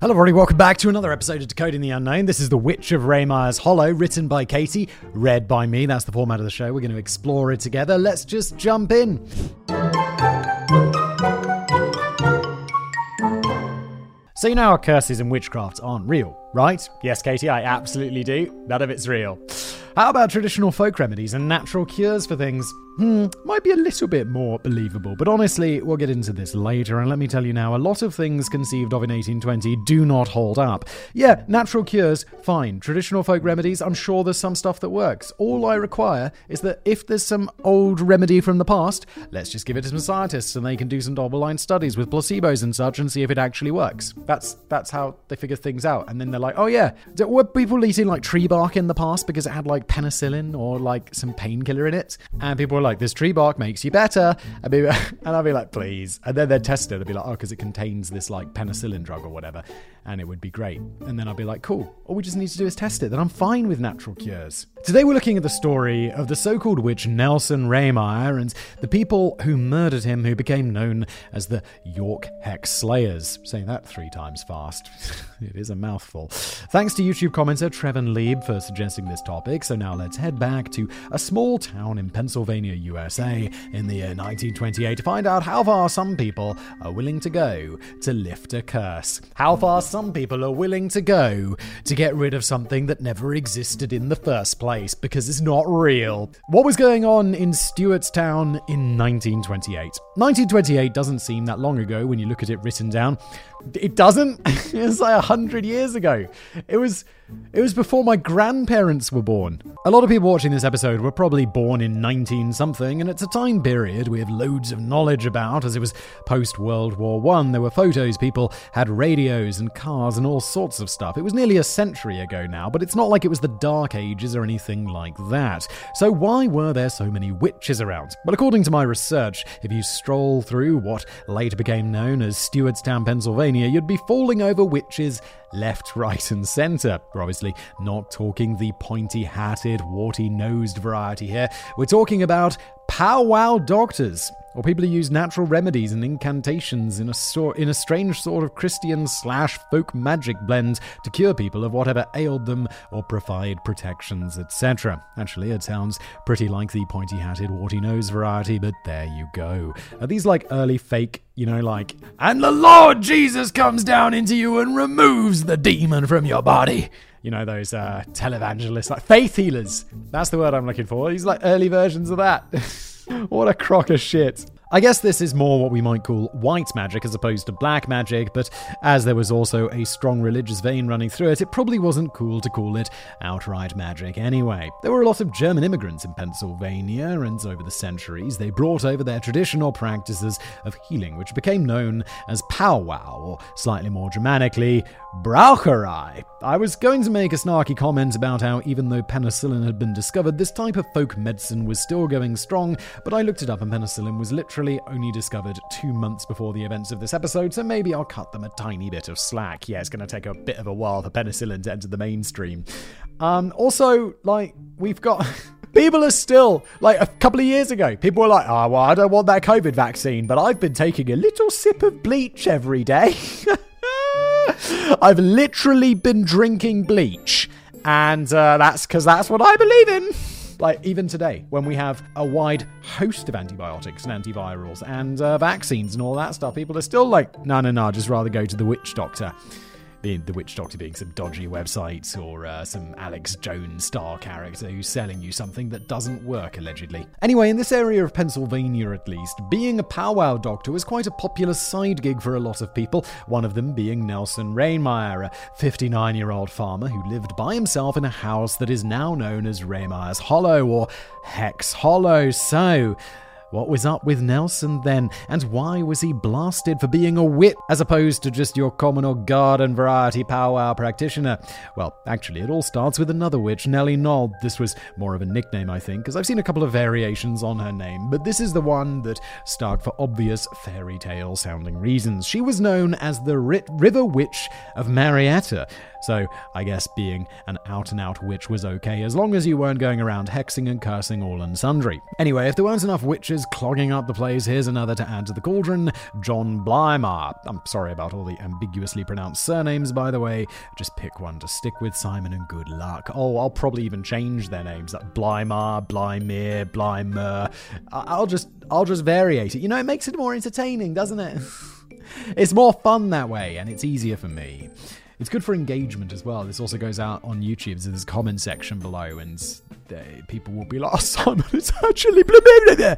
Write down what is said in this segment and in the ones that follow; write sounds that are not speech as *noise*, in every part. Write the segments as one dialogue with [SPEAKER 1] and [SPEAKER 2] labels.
[SPEAKER 1] Hello, everybody. Welcome back to another episode of Decoding the Unknown. This is The Witch of Rehmeyer's Hollow, written by Katie, read by me. That's the format of the show. We're going to explore it together. Let's just jump in. So, you know our curses and witchcraft aren't real, right? Yes, Katie, I absolutely do. None of it's real. How about traditional folk remedies and natural cures for things? Hmm, might be a little bit more believable, but honestly, we'll get into this later, and let me tell you now, a lot of things conceived of in 1820 do not hold up. Yeah, natural cures, fine. Traditional folk remedies, I'm sure there's some stuff that works. All I require is that if there's some old remedy from the past, let's just give it to some scientists and they can do some double-blind studies with placebos and such and see if it actually works. That's that's how they figure things out. And then they're like, oh yeah, were people eating like tree bark in the past because it had like penicillin or like some painkiller in it? And people were like, this tree bark makes you better. And, *laughs* and I'll be like, please. And then they'd test it. They'd be like, oh, because it contains this like penicillin drug or whatever. And it would be great. And then I'll be like, cool. All we just need to do is test it. Then I'm fine with natural cures. Today we're looking at the story of the so-called witch Nelson Rehmeyer and the people who murdered him who became known as the York Hex Slayers. Saying that three times fast. *laughs* it is a mouthful. Thanks to YouTube commenter Trevin Lieb for suggesting this topic. So now let's head back to a small town in Pennsylvania, USA in the year 1928 to find out how far some people are willing to go to lift a curse. How far some people are willing to go to get rid of something that never existed in the first place because it's not real. What was going on in Stewartstown in 1928? 1928 doesn't seem that long ago when you look at it written down. It doesn't. *laughs* it's like a hundred years ago. It was. It was before my grandparents were born. A lot of people watching this episode were probably born in 19 something, and it's a time period we have loads of knowledge about, as it was post World War One. There were photos, people had radios and cars and all sorts of stuff. It was nearly a century ago now, but it's not like it was the Dark Ages or anything like that. So why were there so many witches around? Well, according to my research, if you stroll through what later became known as Stewartstown, Pennsylvania Pennsylvania, you'd be falling over witches left, right, and centre. We're obviously not talking the pointy hatted, warty nosed variety here. We're talking about powwow doctors, or people who use natural remedies and incantations in a, so- in a strange sort of Christian slash folk magic blend to cure people of whatever ailed them or provide protections, etc. Actually, it sounds pretty like the pointy hatted, warty nose variety, but there you go. Are these like early fake, you know, like, and the Lord Jesus comes down into you and removes the demon from your body? you know, those uh, televangelists, like faith healers. That's the word I'm looking for. These like early versions of that. *laughs* what a crock of shit. I guess this is more what we might call white magic as opposed to black magic, but as there was also a strong religious vein running through it, it probably wasn't cool to call it outright magic anyway. There were a lot of German immigrants in Pennsylvania, and over the centuries they brought over their traditional practices of healing, which became known as powwow, or slightly more Germanically, Braucherei. I was going to make a snarky comment about how even though penicillin had been discovered, this type of folk medicine was still going strong, but I looked it up and penicillin was literally only discovered two months before the events of this episode, so maybe I'll cut them a tiny bit of slack. Yeah, it's going to take a bit of a while for penicillin to enter the mainstream. Um, also, like, we've got. *laughs* People are still, like a couple of years ago, people were like, oh, well, I don't want that COVID vaccine, but I've been taking a little sip of bleach every day. *laughs* I've literally been drinking bleach, and uh, that's because that's what I believe in. Like, even today, when we have a wide host of antibiotics and antivirals and uh, vaccines and all that stuff, people are still like, no, no, no, just rather go to the witch doctor. Being the witch doctor being some dodgy website or uh, some Alex Jones star character who's selling you something that doesn't work, allegedly. Anyway, in this area of Pennsylvania at least, being a powwow doctor was quite a popular side gig for a lot of people, one of them being Nelson Rehmeyer, a 59 year old farmer who lived by himself in a house that is now known as Rehmeyer's Hollow or Hex Hollow. So, what was up with Nelson then, and why was he blasted for being a wit as opposed to just your common or garden variety powwow practitioner? Well, actually, it all starts with another witch, Nellie Noll. This was more of a nickname, I think, because I've seen a couple of variations on her name, but this is the one that stuck for obvious fairy tale sounding reasons. She was known as the River Witch of Marietta, so I guess being an out and out witch was okay as long as you weren't going around hexing and cursing all and sundry. Anyway, if there weren't enough witches clogging up the place, here's another to add to the cauldron John Blymer. I'm sorry about all the ambiguously pronounced surnames, by the way. Just pick one to stick with, Simon, and good luck. Oh, I'll probably even change their names like Blymer, Blymer. I'll just I'll just variate it. You know, it makes it more entertaining, doesn't it? *laughs* it's more fun that way, and it's easier for me. It's good for engagement as well. This also goes out on YouTube, so there's a comment section below, and they, people will be like, oh, Simon, *laughs* it's actually blah, blah, blah,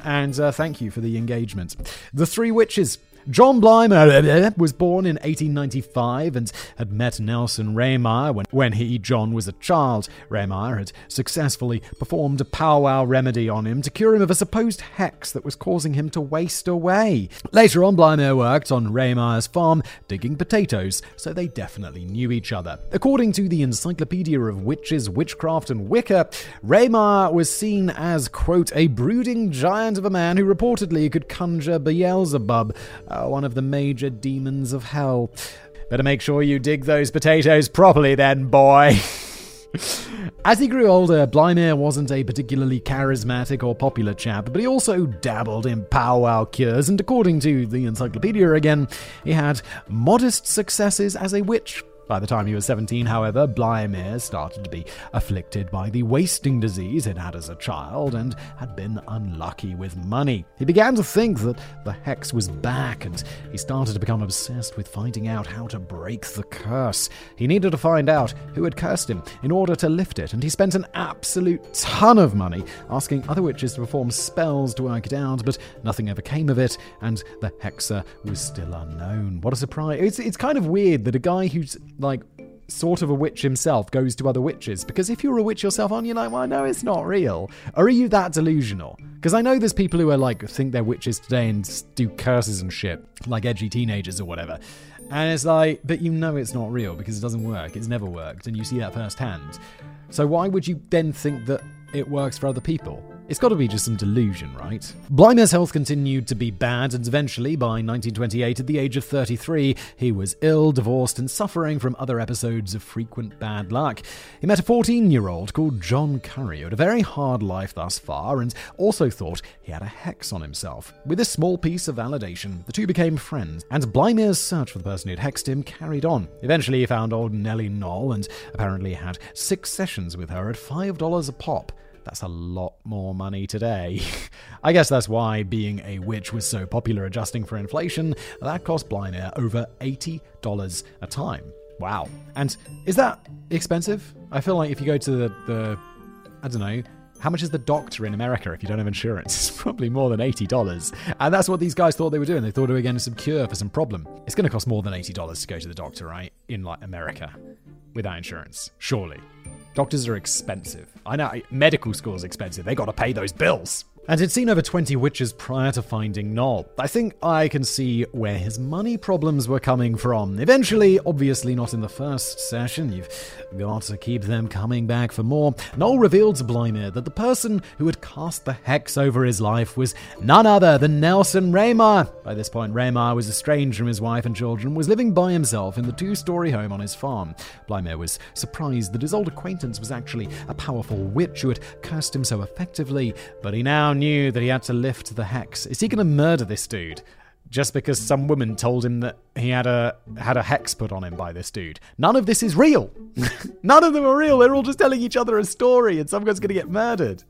[SPEAKER 1] And uh, thank you for the engagement. The Three Witches. John Blymer was born in 1895 and had met Nelson Rehmeyer when, when he, John, was a child. Rehmeyer had successfully performed a powwow remedy on him to cure him of a supposed hex that was causing him to waste away. Later on, Blymer worked on Rehmeyer's farm digging potatoes, so they definitely knew each other. According to the Encyclopedia of Witches, Witchcraft, and Wicca, Rehmeyer was seen as, quote, a brooding giant of a man who reportedly could conjure Beelzebub uh, one of the major demons of hell. Better make sure you dig those potatoes properly then, boy. *laughs* As he grew older, Blymer wasn't a particularly charismatic or popular chap, but he also dabbled in powwow cures, and according to the encyclopedia again, he had modest successes as a witch by the time he was 17, however, Blymer started to be afflicted by the wasting disease he'd had as a child and had been unlucky with money. He began to think that the hex was back and he started to become obsessed with finding out how to break the curse. He needed to find out who had cursed him in order to lift it, and he spent an absolute ton of money asking other witches to perform spells to work it out, but nothing ever came of it, and the hexer was still unknown. What a surprise. It's, it's kind of weird that a guy who's like sort of a witch himself goes to other witches. Because if you're a witch yourself aren't you like well no it's not real. Or are you that delusional? Because i know there's people who are like think they're witches today and do curses and shit like edgy teenagers or whatever. And it's like but you know it's not real because it doesn't work. It's never worked. And you see that firsthand. So why would you then think that it works for other people it's got to be just some delusion, right? Blymer's health continued to be bad, and eventually, by 1928, at the age of 33, he was ill, divorced, and suffering from other episodes of frequent bad luck. He met a 14 year old called John Curry, who had a very hard life thus far, and also thought he had a hex on himself. With this small piece of validation, the two became friends, and Blymer's search for the person who'd hexed him carried on. Eventually, he found old Nellie Noll and apparently had six sessions with her at $5 a pop. That's a lot more money today. I guess that's why being a witch was so popular adjusting for inflation. That cost Blymer over $80 a time. Wow. And is that expensive? I feel like if you go to the, the I don't know, how much is the doctor in America if you don't have insurance? *laughs* It's probably more than $80. And that's what these guys thought they were doing. They thought they were getting some cure for some problem. It's going to cost more than $80 to go to the doctor, right? In like America without insurance. Surely. Doctors are expensive. I know medical school is expensive. They got to pay those bills and had seen over 20 witches prior to finding Noll. I think I can see where his money problems were coming from. Eventually, obviously not in the first session, you've got to keep them coming back for more. Noll revealed to Blymer that the person who had cast the hex over his life was none other than Nelson Rehmeyer. By this point, Rehmeyer was estranged from his wife and children, was living by himself in the two-story home on his farm. Blymer was surprised that his old acquaintance was actually a powerful witch who had cursed him so effectively, but he now knew that he had to lift the hex. Is he going to murder this dude? Just because some woman told him that he had a had a hex put on him by this dude. None of this is real. *laughs* None of them are real. They're all just telling each other a story, and someone's going to get murdered.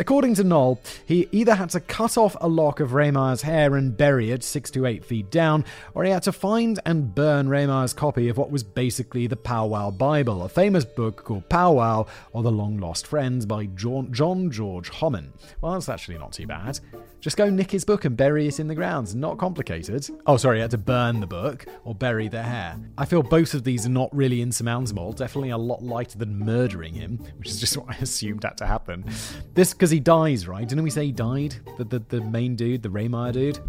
[SPEAKER 1] According to Noel, he either had to cut off a lock of Raymar's hair and bury it six to eight feet down, or he had to find and burn Raymar's copy of what was basically the Powwow Bible, a famous book called Powwow or The Long Lost Friends by John, George Hohman. Well, that's actually not too bad. Just go nick his book and bury it in the grounds. Not complicated. Oh, sorry, he had to burn the book or bury the hair. I feel both of these are not really insurmountable. Definitely a lot lighter than murdering him, which is just *laughs* what I assumed had to happen. This because he dies, right? Didn't we say he died? The, the, the main dude, the Rehmeyer dude?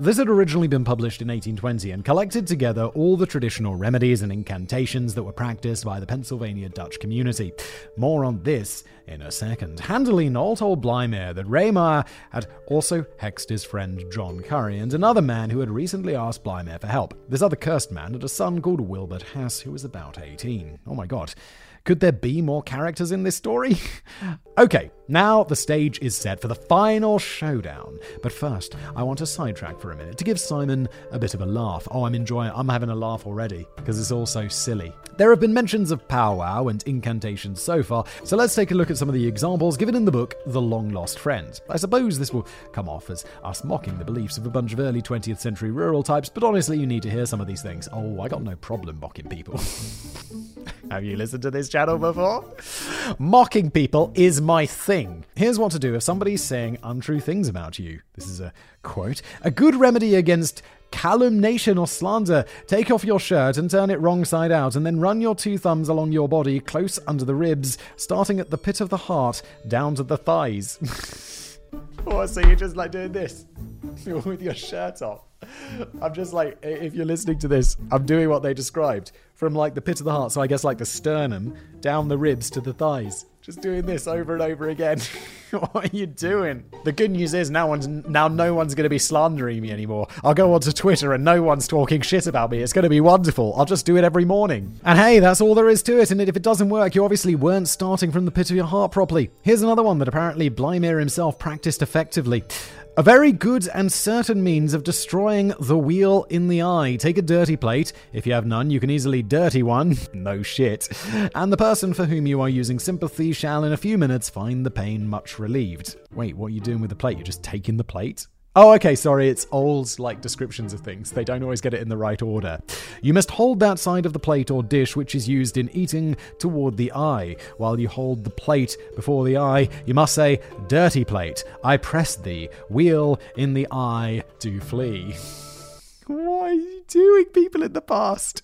[SPEAKER 1] This had originally been published in 1820 and collected together all the traditional remedies and incantations that were practiced by the Pennsylvania Dutch community. More on this in a second. Handily Noel told Blimey that Rehmeyer had also hexed his friend John Curry and another man who had recently asked Blimey for help. This other cursed man had a son called Wilbert Hess who was about 18. Oh my god. Could there be more characters in this story? *laughs* okay, now the stage is set for the final showdown. But first, I want to sidetrack for a minute to give Simon a bit of a laugh. Oh, I'm enjoying I'm having a laugh already because it's all so silly. There have been mentions of powwow and incantations so far, so let's take a look at some of the examples given in the book The Long Lost Friends. I suppose this will come off as us mocking the beliefs of a bunch of early 20th century rural types, but honestly, you need to hear some of these things. Oh, I got no problem mocking people. *laughs* Have you listened to this channel before? Mocking people is my thing. Here's what to do if somebody's saying untrue things about you. This is a quote. A good remedy against calumniation or slander. Take off your shirt and turn it wrong side out, and then run your two thumbs along your body, close under the ribs, starting at the pit of the heart, down to the thighs. *laughs* oh, so you're just like doing this? *laughs* with your shirt off? I'm just like, if you're listening to this, I'm doing what they described from like the pit of the heart, so I guess like the sternum, down the ribs to the thighs. Just doing this over and over again. *laughs* what are you doing? The good news is now one's now no one's going to be slandering me anymore. I'll go onto Twitter and no one's talking shit about me. It's going to be wonderful. I'll just do it every morning. And hey, that's all there is to it. And if it doesn't work, you obviously weren't starting from the pit of your heart properly. Here's another one that apparently Blimey himself practiced effectively. A very good and certain means of destroying the wheel in the eye. Take a dirty plate. If you have none, you can easily dirty one. *laughs* no shit. And the person for whom you are using sympathy shall in a few minutes find the pain much relieved. Wait, what are you doing with the plate? You're just taking the plate? Oh, okay, sorry, it's old, like, descriptions of things. They don't always get it in the right order. You must hold that side of the plate or dish which is used in eating toward the eye. While you hold the plate before the eye, you must say, Dirty plate, I press thee, wheel in the eye, do flee. *laughs* what are you doing, people in the past?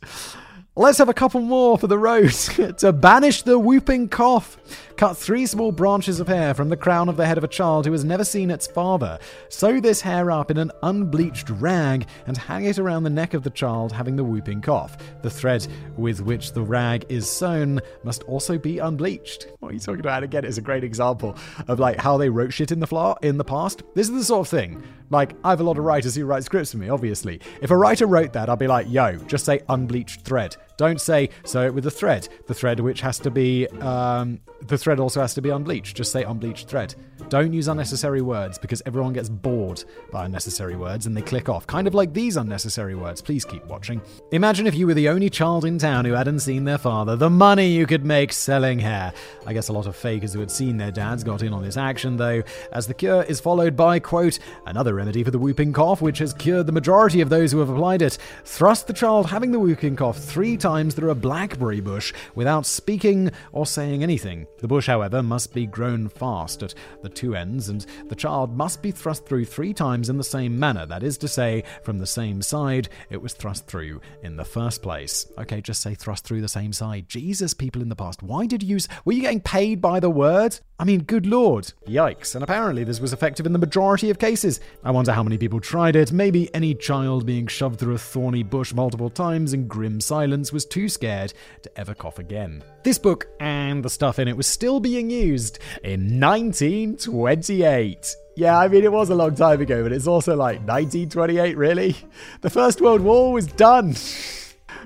[SPEAKER 1] Let's have a couple more for the road. *laughs* to banish the whooping cough, cut three small branches of hair from the crown of the head of a child who has never seen its father. Sew this hair up in an unbleached rag and hang it around the neck of the child having the whooping cough. The thread with which the rag is sewn must also be unbleached. What are you talking about? Again, it's a great example of like how they wrote shit in the flaw in the past. This is the sort of thing. Like, I have a lot of writers who write scripts for me, obviously. If a writer wrote that, I'd be like, yo, just say unbleached thread. Don't say sew it with a thread. The thread which has to be um, the thread also has to be unbleached. Just say unbleached thread. Don't use unnecessary words because everyone gets bored by unnecessary words and they click off. Kind of like these unnecessary words. Please keep watching. Imagine if you were the only child in town who hadn't seen their father, the money you could make selling hair. I guess a lot of fakers who had seen their dads got in on this action, though, as the cure is followed by, quote, another remedy for the whooping cough, which has cured the majority of those who have applied it. Thrust the child having the whooping cough three times through a blackberry bush without speaking or saying anything. The bush, however, must be grown fast at the two ends, and the child must be thrust through three times in the same manner, that is to say, from the same side it was thrust through in the first place. Okay, just say thrust through the same side. Jesus, people in the past, why did you use. Were you getting paid by the word? I mean, good lord. Yikes. And apparently, this was effective in the majority of cases. I wonder how many people tried it. Maybe any child being shoved through a thorny bush multiple times in grim silence was too scared to ever cough again. This book and the stuff in it was still being used in 1928. Yeah, I mean, it was a long time ago, but it's also like 1928, really? The First World War was done.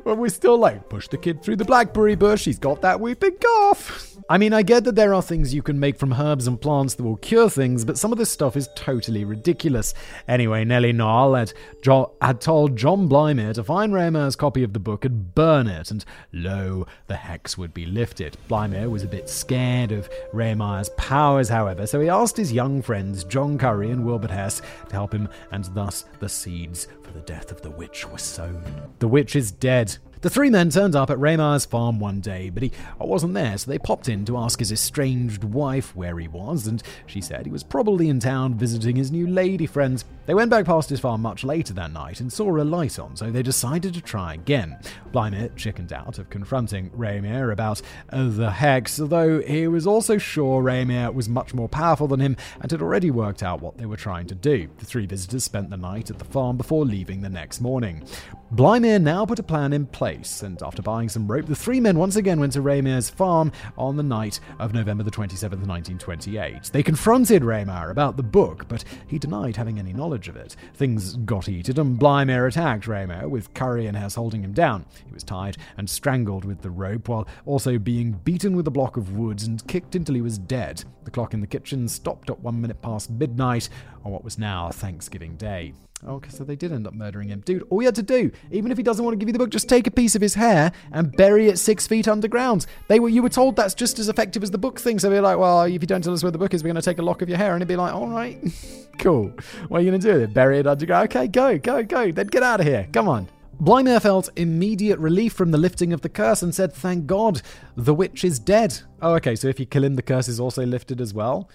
[SPEAKER 1] But we're still like, push the kid through the blackberry bush. He's got that whooping cough. I mean, I get that there are things you can make from herbs and plants that will cure things, but some of this stuff is totally ridiculous. Anyway, Nellie Noll had, jo- had told John Blimey to find Raymer's copy of the book and burn it, and lo, the hex would be lifted. Blimey was a bit scared of Rehmeyer's powers, however, so he asked his young friends John Curry and Wilbert Hess to help him, and thus the seeds for the death of the witch were sown. The witch is dead dead. The three men turned up at Raymar's farm one day, but he wasn't there, so they popped in to ask his estranged wife where he was, and she said he was probably in town visiting his new lady friends. They went back past his farm much later that night and saw a light on, so they decided to try again. Blimey chickened out of confronting Raymere about uh, the hex, though he was also sure Raymere was much more powerful than him and had already worked out what they were trying to do. The three visitors spent the night at the farm before leaving the next morning. Blimey now put a plan in place, and after buying some rope, the three men once again went to Raymer's farm on the night of November the 27th, 1928. They confronted Raymer about the book, but he denied having any knowledge of it. Things got heated, and Blimey attacked Raymer, with Curry and Hess holding him down. He was tied and strangled with the rope, while also being beaten with a block of wood and kicked until he was dead. The clock in the kitchen stopped at one minute past midnight on what was now Thanksgiving Day. Okay, so they did end up murdering him. Dude, all you had to do, even if he doesn't want to give you the book, just take a piece of his hair and bury it six feet underground. They were you were told that's just as effective as the book thing. So they're like, well, if you don't tell us where the book is, we're gonna take a lock of your hair, and it'd be like, all right, *laughs* cool. What are you gonna do with it? Bury it underground? Okay, go, go, go. Then get out of here. Come on. Blimey felt immediate relief from the lifting of the curse and said, Thank God, the witch is dead. Oh, okay, so if you kill him, the curse is also lifted as well?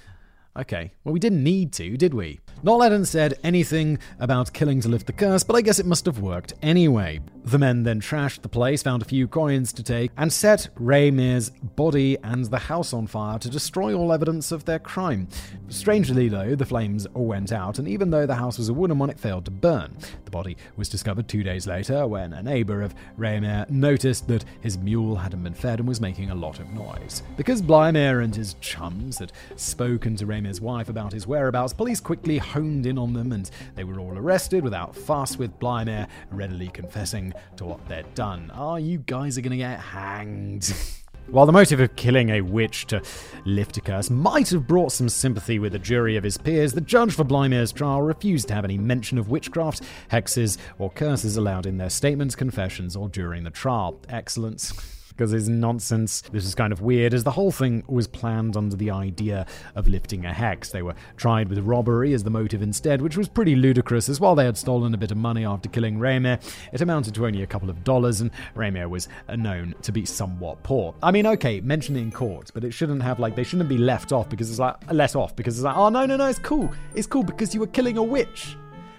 [SPEAKER 1] Okay, well, we didn't need to, did we? Not hadn't said anything about killing to lift the curse, but I guess it must have worked anyway. The men then trashed the place, found a few coins to take, and set Ray Mears' body and the house on fire to destroy all evidence of their crime. Strangely, though, the flames went out, and even though the house was a wooden one, it failed to burn. The body was discovered two days later when a neighbor of Raymere noticed that his mule hadn't been fed and was making a lot of noise. Because Blimere and his chums had spoken to Raymere's wife about his whereabouts, police quickly honed in on them and they were all arrested without fuss, with Blimere readily confessing to what they'd done. Ah, oh, you guys are gonna get hanged. *laughs* While the motive of killing a witch to lift a curse might have brought some sympathy with a jury of his peers, the judge for Blimere's trial refused to have any mention of witchcraft, hexes, or curses allowed in their statements, confessions, or during the trial. Excellence because it's nonsense. This is kind of weird, as the whole thing was planned under the idea of lifting a hex. They were tried with robbery as the motive instead, which was pretty ludicrous, as while they had stolen a bit of money after killing Raymer, it amounted to only a couple of dollars, and Raymer was uh, known to be somewhat poor. I mean, okay, mention it in court, but it shouldn't have, like, they shouldn't be left off because it's like, let off because it's like, oh, no, no, no, it's cool. It's cool because you were killing a witch.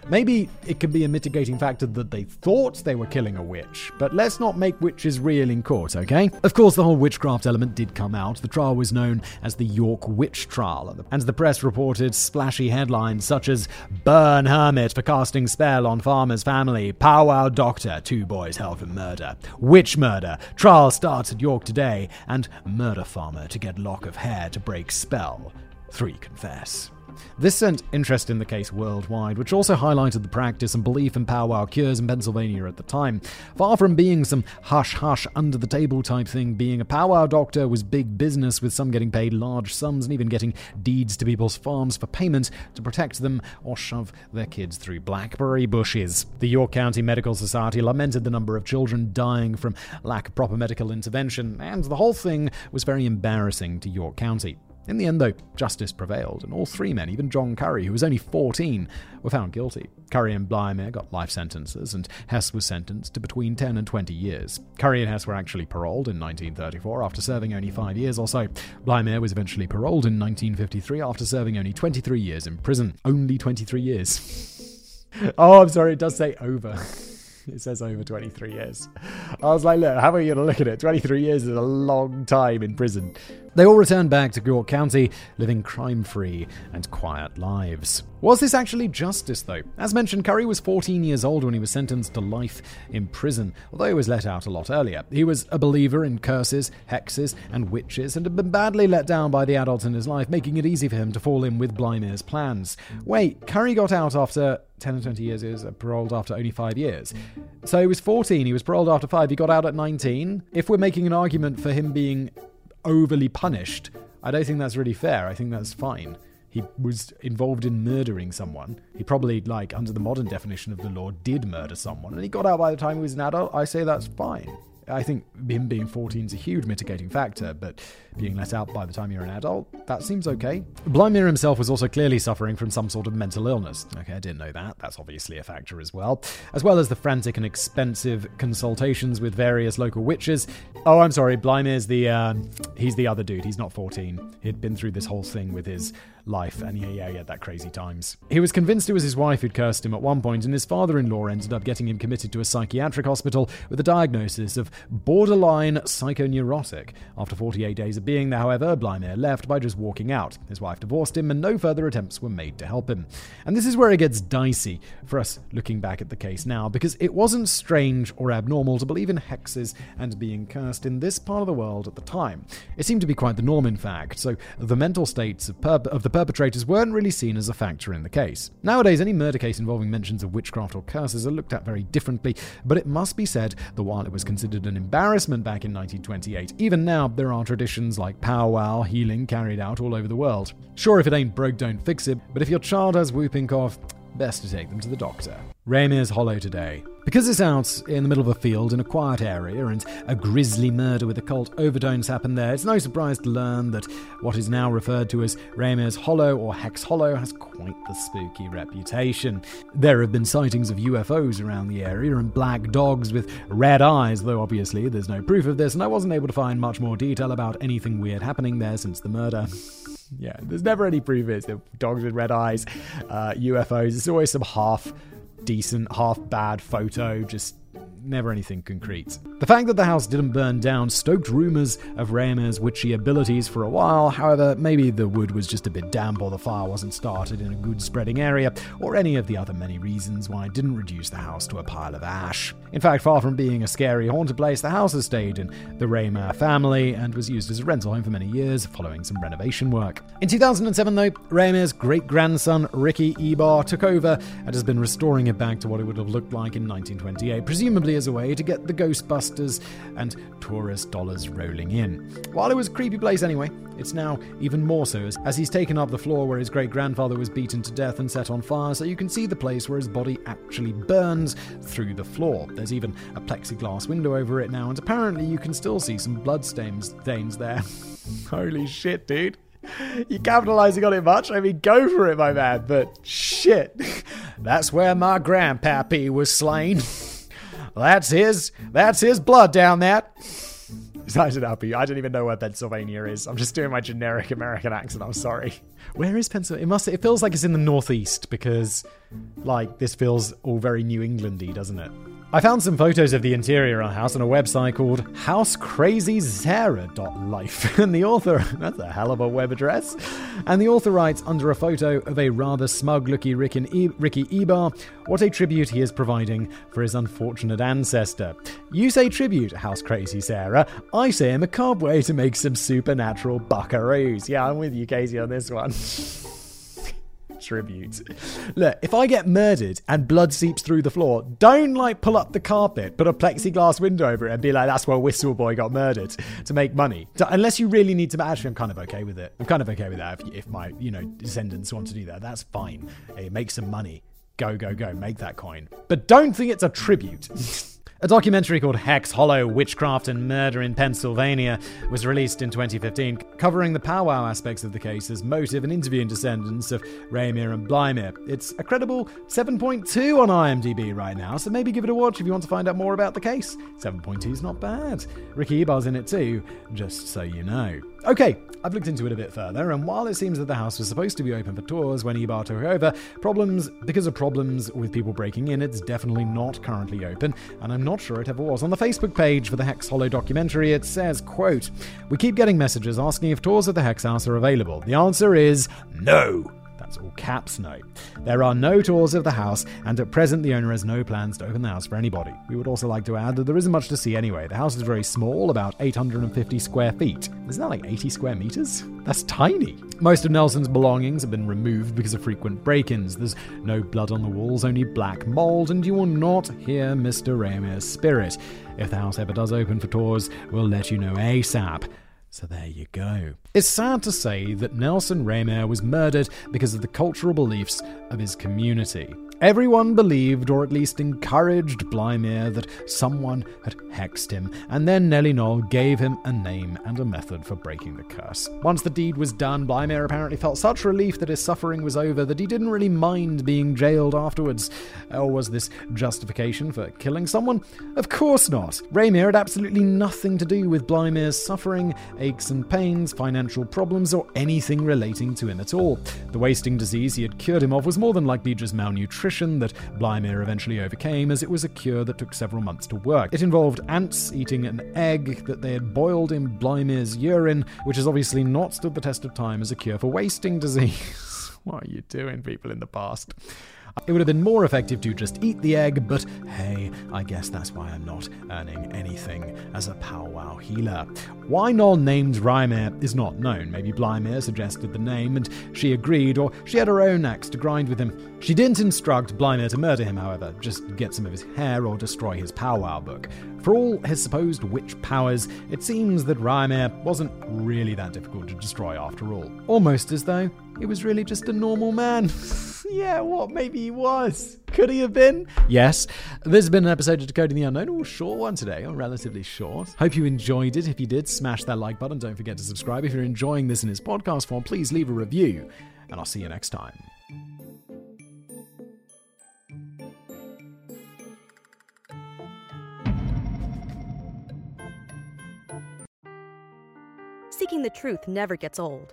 [SPEAKER 1] Maybe it can be a mitigating factor that they thought they were killing a witch, but let's not make witches real in court, okay? Of course, the whole witchcraft element did come out. The trial was known as the York Witch Trial, and the press reported splashy headlines such as Burn Hermit for casting spell on farmer's family, Powwow Doctor, two boys held for murder, Witch Murder, trial starts at York today, and Murder Farmer to get lock of hair to break spell. Three confess. This sent interest in the case worldwide, which also highlighted the practice and belief in powwow cures in Pennsylvania at the time. Far from being some hush hush under the table type thing, being a powwow doctor was big business, with some getting paid large sums and even getting deeds to people's farms for payment to protect them or shove their kids through blackberry bushes. The York County Medical Society lamented the number of children dying from lack of proper medical intervention, and the whole thing was very embarrassing to York County. In the end, though, justice prevailed, and all three men, even John Curry, who was only 14, were found guilty. Curry and Blimey got life sentences, and Hess was sentenced to between 10 and 20 years. Curry and Hess were actually paroled in 1934 after serving only five years or so. Blimey was eventually paroled in 1953 after serving only 23 years in prison. Only 23 years. *laughs* oh, I'm sorry, it does say over. *laughs* It says over 23 years. I was like, look, how are you going to look at it? 23 years is a long time in prison. They all returned back to York County, living crime free and quiet lives. Was this actually justice, though? As mentioned, Curry was 14 years old when he was sentenced to life in prison, although he was let out a lot earlier. He was a believer in curses, hexes, and witches, and had been badly let down by the adults in his life, making it easy for him to fall in with Blymere's plans. Wait, Curry got out after 10 or 20 years, he was paroled after only five years. So he was 14, he was paroled after five, he got out at 19. If we're making an argument for him being overly punished, I don't think that's really fair. I think that's fine he was involved in murdering someone. He probably, like, under the modern definition of the law, did murder someone, and he got out by the time he was an adult. I say that's fine. I think him being 14 is a huge mitigating factor, but being let out by the time you're an adult, that seems okay. Blymere himself was also clearly suffering from some sort of mental illness. Okay, I didn't know that. That's obviously a factor as well. As well as the frantic and expensive consultations with various local witches. Oh, I'm sorry, Blymere's the, uh, he's the other dude. He's not 14. He'd been through this whole thing with his life, and yeah, yeah, had that crazy times. He was convinced it was his wife who'd cursed him at one point, and his father in law ended up getting him committed to a psychiatric hospital with a diagnosis of borderline psychoneurotic. After 48 days being there, however, Blymere left by just walking out. His wife divorced him, and no further attempts were made to help him. And this is where it gets dicey for us looking back at the case now, because it wasn't strange or abnormal to believe in hexes and being cursed in this part of the world at the time. It seemed to be quite the norm, in fact, so the mental states of, per- of the perpetrators weren't really seen as a factor in the case. Nowadays, any murder case involving mentions of witchcraft or curses are looked at very differently, but it must be said that while it was considered an embarrassment back in 1928, even now there are traditions like powwow healing carried out all over the world. Sure, if it ain't broke, don't fix it, but if your child has whooping cough, best to take them to the doctor. Raymere's Hollow today. Because it's out in the middle of a field in a quiet area and a grisly murder with occult overtones happened there, it's no surprise to learn that what is now referred to as Raymere's Hollow or Hex Hollow has quite the spooky reputation. There have been sightings of UFOs around the area and black dogs with red eyes, though obviously there's no proof of this, and I wasn't able to find much more detail about anything weird happening there since the murder. *laughs* yeah, there's never any proof of it. Dogs with red eyes, uh, UFOs. It's always some half decent, half bad photo, just never anything concrete. The fact that the house didn't burn down stoked rumours of Raymere's witchy abilities for a while, however, maybe the wood was just a bit damp or the fire wasn't started in a good spreading area, or any of the other many reasons why it didn't reduce the house to a pile of ash. In fact, far from being a scary haunted place, the house has stayed in the Raymere family and was used as a rental home for many years following some renovation work. In 2007, though, Raymere's great grandson Ricky Ebaugh took over and has been restoring it back to what it would have looked like in 1928, presumably as a way to get the Ghostbusters and tourist dollars rolling in. While it was a creepy place anyway, it's now even more so as, as he's taken up the floor where his great grandfather was beaten to death and set on fire, so you can see the place where his body actually burns through the floor. There's even a plexiglass window over it now, and apparently you can still see some blood stains, stains there. *laughs* Holy shit, dude. You capitalizing on it much? I mean, go for it, my man, but shit. *laughs* That's where my grandpappy was slain. *laughs* That's his. That's his blood down that. I don't know. I don't even know where Pennsylvania is. I'm just doing my generic American accent. I'm sorry. Where is Pennsylvania? It must. It feels like it's in the northeast because, like, this feels all very New Englandy, doesn't it? I found some photos of the interior of the house on a website called housecrazyzara.life. *laughs* And the author, that's a hell of a web address. And the author writes under a photo of a rather smug looking Ricky Ebaugh what a tribute he is providing for his unfortunate ancestor. You say tribute, House Crazy Sarah. I say a macabre way to make some supernatural buckaroos. Yeah, I'm with you, Casey, on this one. *laughs* tribute. Look, if I get murdered and blood seeps through the floor, don't like pull up the carpet, put a plexiglass window over it, and be like, that's where Whistle Boy got murdered to make money. Unless you really need to, actually, I'm kind of okay with it. I'm kind of okay with that. If, if my, you know, descendants want to do that, that's fine. Make some money. Go, go, go. Make that coin. But don't think it's a tribute. *laughs* A documentary called Hex Hollow Witchcraft and Murder in Pennsylvania was released in 2015, covering the powwow aspects of the case as motive and interviewing descendants of Raymere and Blymere. It's a credible 7.2 on IMDb right now, so maybe give it a watch if you want to find out more about the case. 7.2 is not bad. Ricky Ebaugh's in it too, just so you know. Okay, I've looked into it a bit further, and while it seems that the house was supposed to be open for tours when Ebaugh took over, problems because of problems with people breaking in, it's definitely not currently open, and I'm not sure it ever was. On the Facebook page for the Hex Hollow documentary, it says, quote, We keep getting messages asking if tours of the Hex House are available. The answer is no. All caps no. There are no tours of the house, and at present the owner has no plans to open the house for anybody. We would also like to add that there isn't much to see anyway. The house is very small, about 850 square feet. Isn't that like 80 square meters? That's tiny. Most of Nelson's belongings have been removed because of frequent break ins. There's no blood on the walls, only black mold, and you will not hear Mr. Raymir's spirit. If the house ever does open for tours, we'll let you know ASAP. So there you go. It's sad to say that Nelson Raymere was murdered because of the cultural beliefs of his community. Everyone believed, or at least encouraged, Blymere that someone had hexed him, and then Nellie Noll gave him a name and a method for breaking the curse. Once the deed was done, Blymere apparently felt such relief that his suffering was over that he didn't really mind being jailed afterwards. Or was this justification for killing someone? Of course not. Raymere had absolutely nothing to do with Blymere's suffering, aches and pains, financial problems, or anything relating to him at all. The wasting disease he had cured him of was more than likely just malnutrition that Blymere eventually overcame, as it was a cure that took several months to work. It involved ants eating an egg that they had boiled in Blymere's urine, which has obviously not stood the test of time as a cure for wasting disease. *laughs* what are you doing, people in the past? It would have been more effective to just eat the egg, but hey, I guess that's why I'm not earning anything as a powwow healer. Why Noll named Rymir is not known. Maybe Blymir suggested the name and she agreed, or she had her own axe to grind with him. She didn't instruct Blymir to murder him, however, just get some of his hair or destroy his powwow book. For all his supposed witch powers, it seems that Rymir wasn't really that difficult to destroy after all. Almost as though he was really just a normal man. *laughs* yeah, what? Maybe he was. Could he have been? Yes. This has been an episode of Decoding the Unknown. A short one today, or relatively short. Hope you enjoyed it. If you did, smash that like button. Don't forget to subscribe. If you're enjoying this in its podcast form, please leave a review. And I'll see you next time.
[SPEAKER 2] Seeking the truth never gets old.